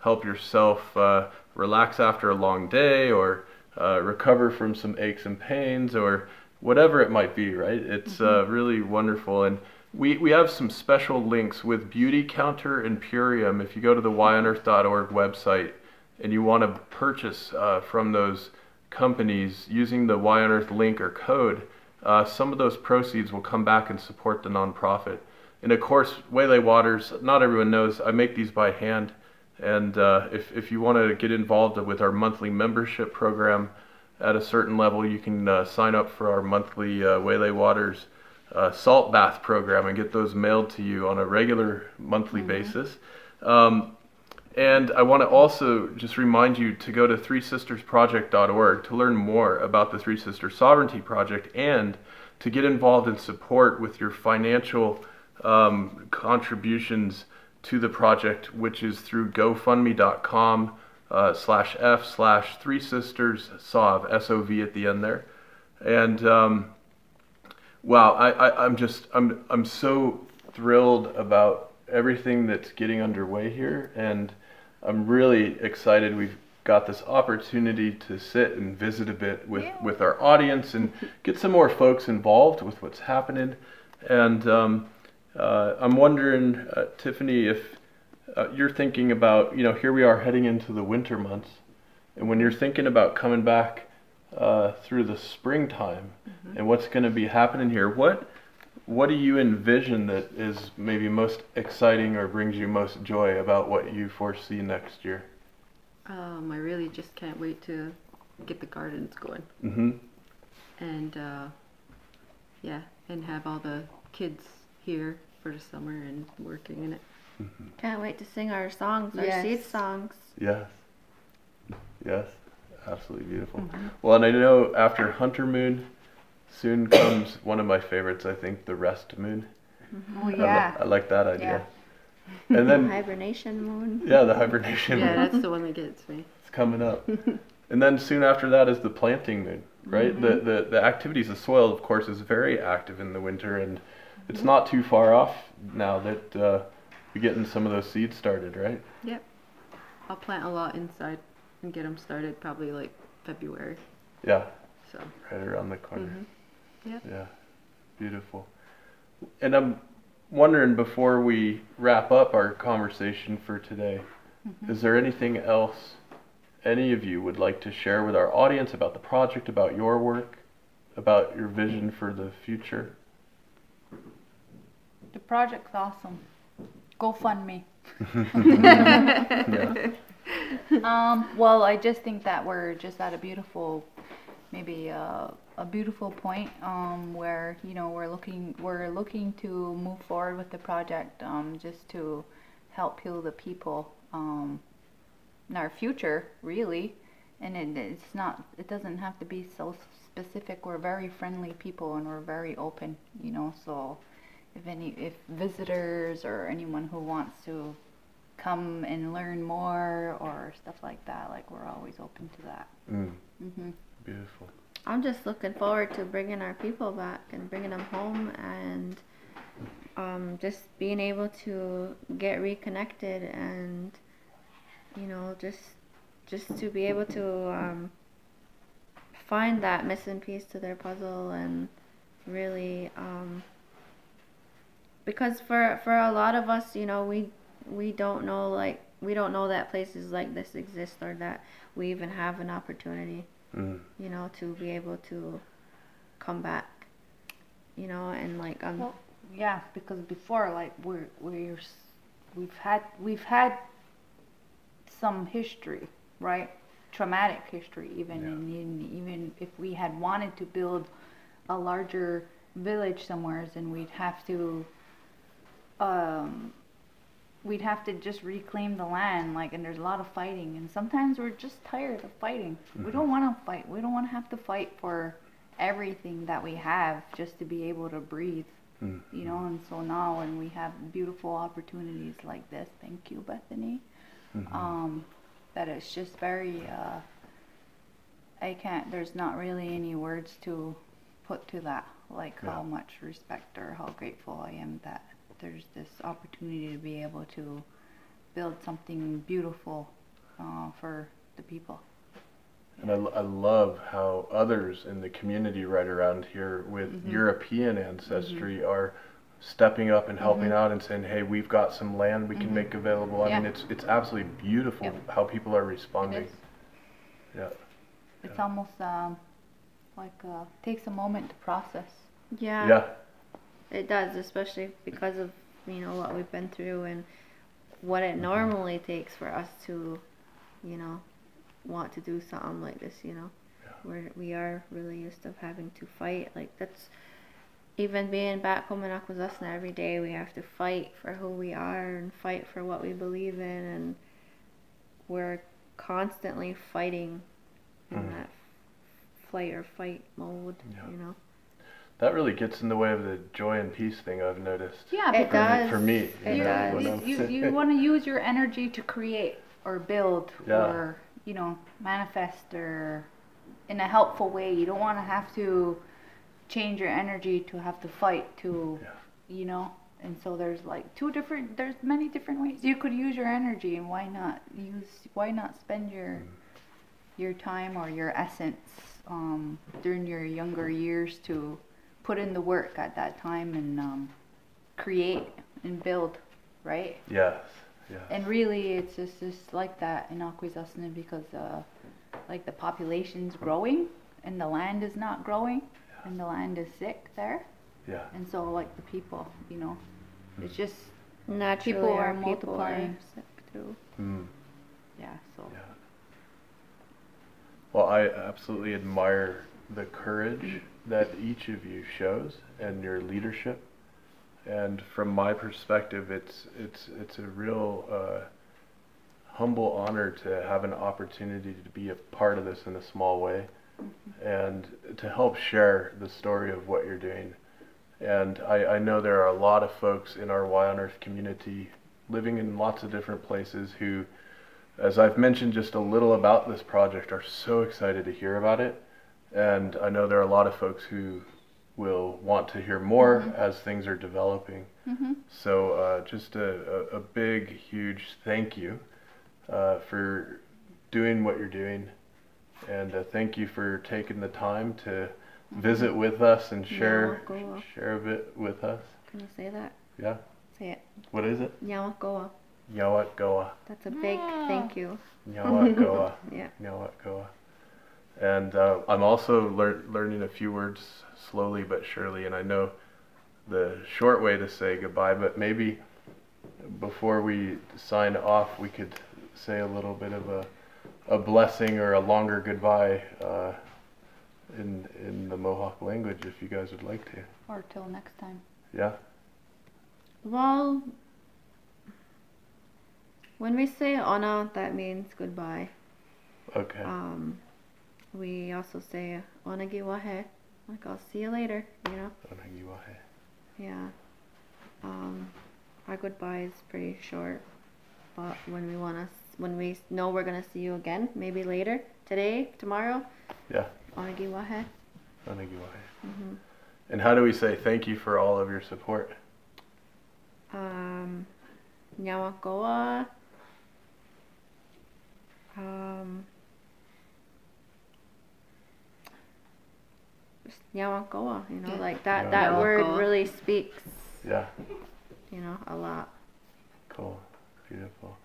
help yourself uh, relax after a long day or uh, recover from some aches and pains or whatever it might be, right? It's uh, really wonderful. And we, we have some special links with Beauty Counter and Purium. If you go to the yonearth.org website, and you want to purchase uh, from those companies using the Y on Earth link or code, uh, some of those proceeds will come back and support the nonprofit. And of course, Waylay Waters, not everyone knows, I make these by hand. And uh, if, if you want to get involved with our monthly membership program at a certain level, you can uh, sign up for our monthly uh, Waylay Waters uh, salt bath program and get those mailed to you on a regular monthly basis. Um, and I want to also just remind you to go to threesistersproject.org to learn more about the Three Sisters Sovereignty Project and to get involved in support with your financial um, contributions to the project, which is through GoFundMe.com uh, slash F slash Three Sisters SOV, S-O-V at the end there. And um, wow, I, I, I'm just, I'm, I'm so thrilled about everything that's getting underway here. And I'm really excited we've got this opportunity to sit and visit a bit with, Yeah. with our audience and get some more folks involved with what's happening. And um, uh, I'm wondering, uh, Tiffany, if uh, you're thinking about, you know, here we are heading into the winter months. And when you're thinking about coming back uh, through the springtime and what's going to be happening here, what what do you envision that is maybe most exciting or brings you most joy about what you foresee next year? Um, I really just can't wait to get the gardens going Mm-hmm. and uh, yeah, and have all the kids here for the summer and working in it. Mm-hmm. Can't wait to sing our songs, our Yes. seed songs. Yes. Yes. Absolutely beautiful. Mm-hmm. Well, and I know after Hunter Moon, soon comes one of my favorites. I think the Rest Moon. Mm-hmm. Oh I li- yeah. I, like that idea. And then Hibernation moon. yeah, the hibernation Yeah, moon that's the one that gets me. It's coming up. and then soon after that is the planting moon, right? The, the the activities, the soil, of course, is very active in the winter, and it's not too far off now that uh, we're getting some of those seeds started, right? Yep. I'll plant a lot inside and get them started probably like February. Yeah, So. right around the corner. Mhm. Yep. Yeah, beautiful. And I'm wondering before we wrap up our conversation for today, is there anything else any of you would like to share with our audience about the project, about your work, about your vision for the future? The project's awesome. Go fund me. Yeah. Um, well, I just think that we're just at a beautiful, maybe uh, a beautiful point um, where you know we're looking we're looking to move forward with the project um, just to help heal the people um, in our future, really. And it, it's not. It doesn't have to be so specific. We're very friendly people, and we're very open. You know, so if any if visitors or anyone who wants to come and learn more or stuff like that, like we're always open to that. Mm, hmm beautiful. I'm just looking forward to bringing our people back and bringing them home and um, just being able to get reconnected and you know just just to be able to um, find that missing piece to their puzzle and really um, because for for a lot of us you know we we don't know like we don't know that places like this exist or that we even have an opportunity Mm, you know, to be able to come back, you know, and like um, Well, yeah, because before, like we're we're we've had we've had some history, right? Traumatic history, even Yeah. and in, even if we had wanted to build a larger village somewhere, then we'd have to um we'd have to just reclaim the land like and there's a lot of fighting and sometimes we're just tired of fighting. We don't want to fight. We don't want to have to fight for everything that we have just to be able to breathe mm, you know? And so now when we have beautiful opportunities like this thank you bethany mhm. um that it's just very uh i can't there's not really any words to put to that like how much respect or how grateful i am that there's this opportunity to be able to build something beautiful uh, for the people And I, I love how others in the community right around here with Mhm. European ancestry are stepping up and helping Mhm. out and saying, "Hey, we've got some land we can Mhm. make available." I mean, it's it's absolutely beautiful Yep. how people are responding. is. Yeah. it's Yeah. almost um, like uh, takes a moment to process yeah, Yeah. It does, especially because of you know what we've been through and what Mm-hmm. it normally takes for us to, you know, want to do something like this. You know, Yeah. where we are really used to having to fight. Like that's even being back home in Akwesasne every day, we have to fight for who we are and fight for what we believe in, and we're constantly fighting in Mhm. that flight or fight mode. Yeah. You know. That really gets in the way of the joy and peace thing I've noticed. yeah It For me- does. for me, It you know, does. you, you, you want to use your energy to create or build Yeah. or you know manifest or in a helpful way you don't want to have to change your energy to have to fight to Yeah. you know and so there's like two different there's many different ways you could use your energy and why not use why not spend your Mm. your time or your essence um, during your younger years to put in the work at that time and um, create and build right Yes. Yes. and really, it's just, just like that in Akwesasne because, uh, like, the population's growing and the land is not growing and the land is sick there. yeah. And so, like, the people, you know, it's just, Naturally, People are people are multiplying. sick too. Mm. yeah, so. Yeah. Well, I absolutely admire the courage that each of you shows and your leadership. And from my perspective, it's it's it's a real uh, humble honor to have an opportunity to be a part of this in a small way, and to help share the story of what you're doing. And I, I know there are a lot of folks in our Y on Earth community living in lots of different places who as I've mentioned just a little about this project, are so excited to hear about it. And I know there are a lot of folks who will want to hear more as things are developing. Mm-hmm. So uh, just a, a, a big, huge thank you uh, for doing what you're doing. And uh, thank you for taking the time to visit with us and share Nyamakoa. share a bit with us. Can you say that? Yeah. Say it. What is it? Nyamakoa. Nyawat That's a big Ah. thank you. Nyawat Goa. Yeah. Nyawatkoa. And uh, I'm also lear- learning a few words slowly but surely, and I know the short way to say goodbye, but maybe before we sign off, we could say a little bit of a, a blessing or a longer goodbye uh, in, in the Mohawk language if you guys would like to. Or till next time. Yeah? Well, when we say ona, that means goodbye. Okay. Um, we also say onagiwahe, like I'll see you later. You know. Onagiwahe. Yeah. Um, our goodbye is pretty short, but when we want to, when we know we're gonna see you again, maybe later, today, tomorrow, Yeah. onagiwahe. Onagiwahe. Mm-hmm. And how do we say thank you for all of your support? Um, Nyawakoa. Um, just Nyawakoa, you know, like that, Yeah. that word really speaks, Yeah. you know, a lot. Cool. Beautiful.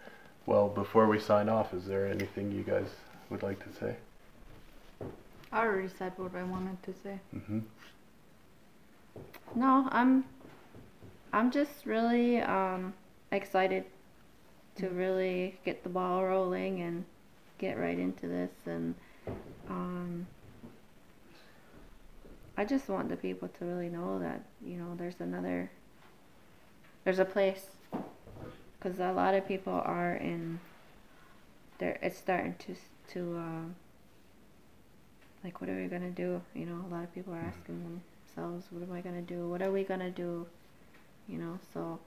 Well, before we sign off, is there anything you guys would like to say? I already said what I wanted to say. Mm-hmm. No, I'm, I'm just really, um, excited to really get the ball rolling and get right into this and, um, I just want the people to really know that, you know, there's another, there's a place. Because a lot of people are in, there, it's starting to, to, um, like, what are we gonna do? You know, a lot of people are asking themselves, what am I gonna do? What are we gonna do? You know, so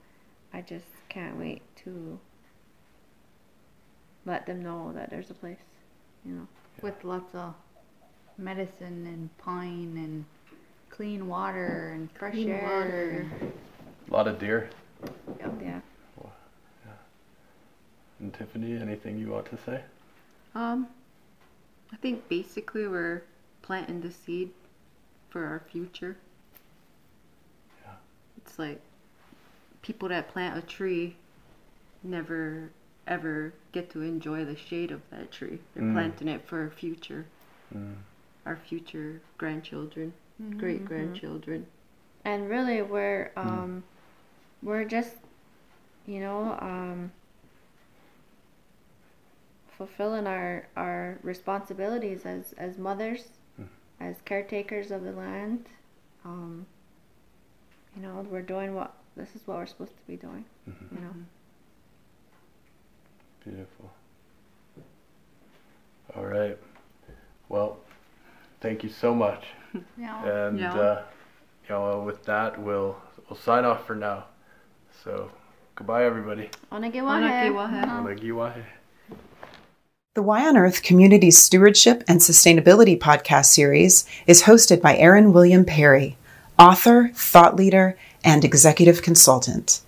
I just can't wait to let them know that there's a place, you know. With lots of medicine and pine and clean water and fresh Clean air. water. A lot of deer. Yeah. And Tiffany, anything you want to say? Um, I think basically we're planting the seed for our future. Yeah. It's like people that plant a tree never ever get to enjoy the shade of that tree. They're Mm. planting it for our future, Mm. our future grandchildren. Great grandchildren. And really, we're um, we're just, you know, um, fulfilling our our responsibilities as as mothers, Mhm. as caretakers of the land. Um, you know, we're doing what this is what we're supposed to be doing. Mhm. You know. Beautiful. All right. Well, thank you so much. Yeah. And Yeah. uh, you know, with that, we'll we'll sign off for now. So, goodbye, everybody. Onagiwahe. Onagiwahe. Onagiwahe. The Y on Earth Community Stewardship and Sustainability podcast series is hosted by Aaron William Perry, author, thought leader, and executive consultant.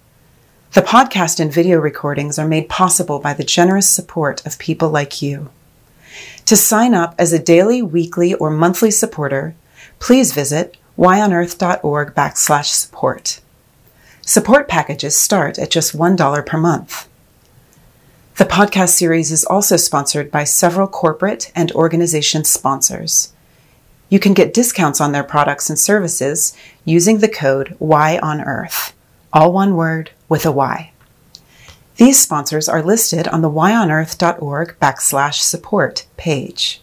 The podcast and video recordings are made possible by the generous support of people like you. To sign up as a daily, weekly, or monthly supporter, please visit yonearth.org backslash support. Support packages start at just $1 per month. The podcast series is also sponsored by several corporate and organization sponsors. You can get discounts on their products and services using the code YonEarth, all one word with a Y. These sponsors are listed on the yonearth.org backslash support page.